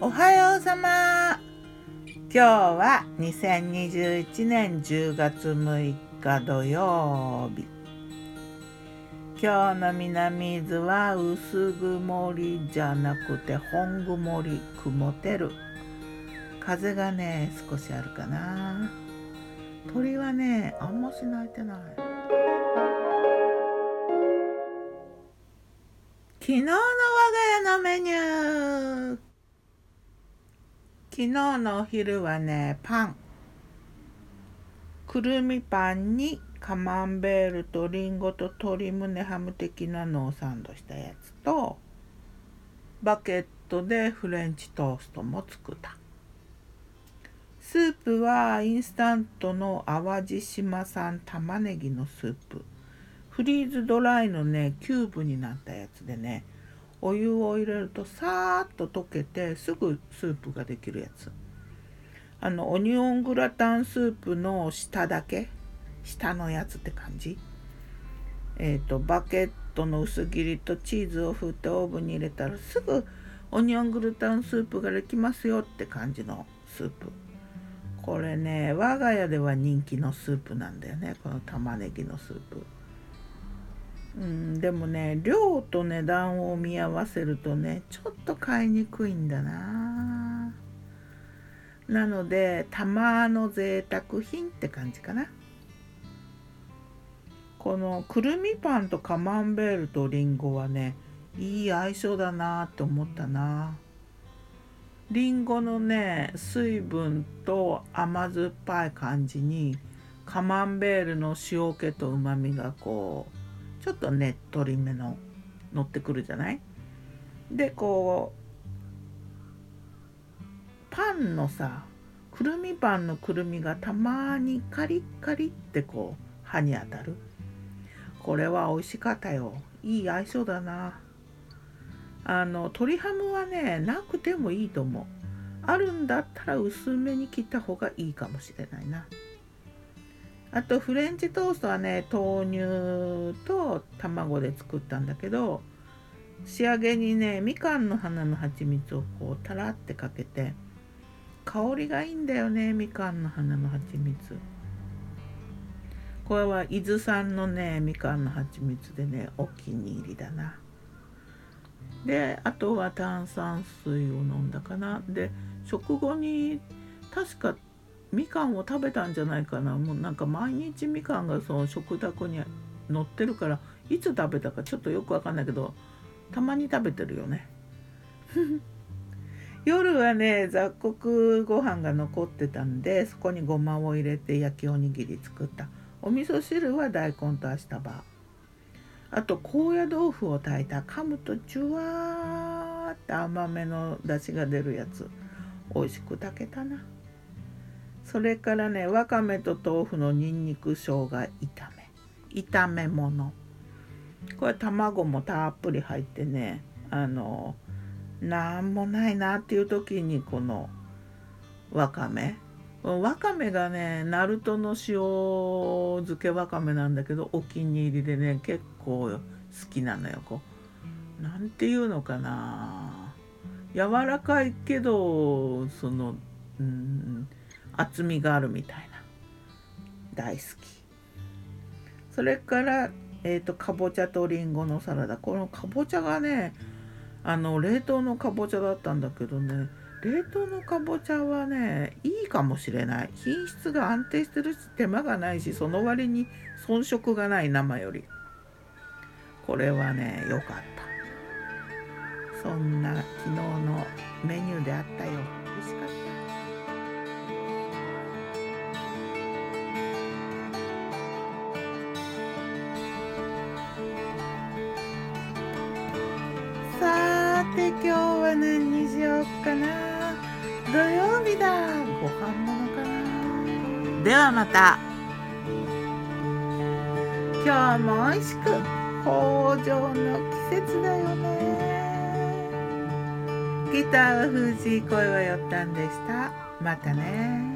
おはようさま。今日は2021年10月6日土曜日。今日の南伊豆は薄曇りじゃなくて本曇り曇ってる。風がね少しあるかな。鳥はねあんまし鳴いてない。昨日の我が家のメニュー。昨日のお昼はねパン。くるみパンにカマンベールとリンゴと鶏胸ハム的なのをサンドしたやつとバケットでフレンチトーストも作った。スープはインスタントの淡路島産玉ねぎのスープ。フリーズドライのねキューブになったやつでねお湯を入れるとさーっと溶けてすぐスープができるやつ。あのオニオングラタンスープの下だけ？下のやつって感じ？えっ、ー、とバケットの薄切りとチーズを振ってオーブンに入れたらすぐオニオングラタンスープができますよって感じのスープ。これね我が家では人気のスープなんだよねこの玉ねぎのスープ。うん、でもね量と値段を見合わせるとねちょっと買いにくいんだな。なのでたまの贅沢品って感じかな。このくるみパンとカマンベールとりんごはねいい相性だなって思ったな。りんごのね水分と甘酸っぱい感じにカマンベールの塩気とうまみがこうちょっとねっとりめの乗ってくるじゃない？でこうパンのさくるみパンのくるみがたまにカリッカリってこう歯に当たる。これは美味しかったよ。いい相性だな。あの鶏ハムはねなくてもいいと思う。あるんだったら薄めに切った方がいいかもしれないな。あとフレンチトーストはね豆乳と卵で作ったんだけど仕上げにねみかんの花の蜂蜜をこうたらってかけて香りがいいんだよねみかんの花の蜂蜜。これは伊豆産のねみかんの蜂蜜でねお気に入りだな。であとは炭酸水を飲んだかな。で食後に確かみかんを食べたんじゃないかな。もうなんか毎日みかんがその食卓に載ってるからいつ食べたかちょっとよくわかんないけどたまに食べてるよね。夜はね雑穀ご飯が残ってたんでそこにごまを入れて焼きおにぎり作った。お味噌汁は大根とアシタバあと高野豆腐を炊いた。噛むとジュワーって甘めの出汁が出るやつ。美味しく炊けたな。それからねわかめと豆腐のにんにく生姜炒め。炒め物。これ卵もたっぷり入ってねあのなんもないなっていう時にこのわかめ。わかめがねナルトの塩漬けわかめなんだけどお気に入りでね結構好きなのよこう。なんていうのかな。柔らかいけどそのうん厚みがあるみたいな。大好き。それからえーと、かぼちゃとりんごのサラダ。このかぼちゃがねあの冷凍のかぼちゃだったんだけどね冷凍のかぼちゃはねいいかもしれない。品質が安定してるし手間がないしその割に遜色がない生より。これはね良かった。そんな昨日て今日は何にしようかな。土曜日だ。ご飯物かな。ではまた。今日も美味しく。豊穣の季節だよね。ギターは藤井声はよったんでした。またね。